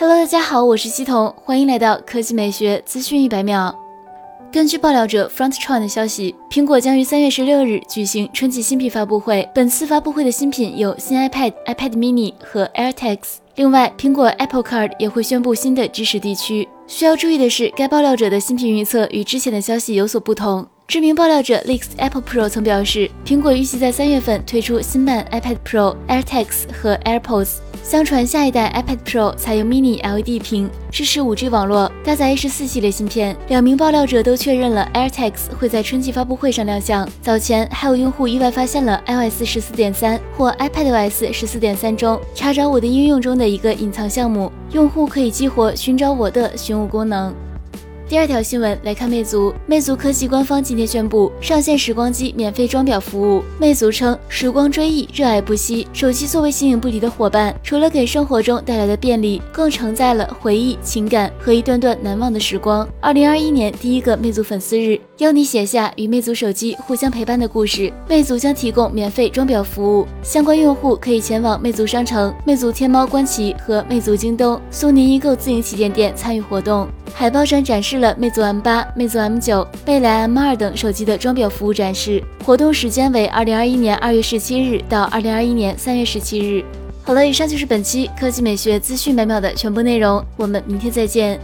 Hello，大家好，我是西彤，欢迎来到科技美学资讯一百秒。根据爆料者 Frontron 的消息，苹果将于三月十六日举行春季新品发布会。本次发布会的新品有新 iPad、iPad mini 和 AirTags。另外，苹果 Apple Card 也会宣布新的支持地区。需要注意的是，该爆料者的新品预测与之前的消息有所不同。知名爆料者 Leaks Apple Pro 曾表示，苹果预计在三月份推出新版 iPad Pro、AirTags 和 AirPods。相传下一代 iPad Pro 采用 Mini LED 屏，支持 5G 网络，搭载 A 十四系列芯片。两名爆料者都确认了 AirTags 会在春季发布会上亮相。早前还有用户意外发现了 iOS 十四点三或 iPadOS 十四点三中查找我的应用中的一个隐藏项目，用户可以激活寻找我的寻物功能。第二条新闻来看，魅族。魅族科技官方今天宣布上线时光机免费装裱服务。魅族称，时光追忆，热爱不息。手机作为形影不离的伙伴，除了给生活中带来的便利，更承载了回忆、情感和一段段难忘的时光。二零二一年第一个魅族粉丝日，邀你写下与魅族手机互相陪伴的故事。魅族将提供免费装裱服务，相关用户可以前往魅族商城、魅族天猫官旗和魅族京东苏宁易购自营旗舰店参与活动。海报上展示了魅族 M 八、魅族 M 九、魅蓝 M 二等手机的装表服务展示。活动时间为二零二一年二月十七日到二零二一年三月十七日。好了，以上就是本期科技美学资讯百秒的全部内容，我们明天再见。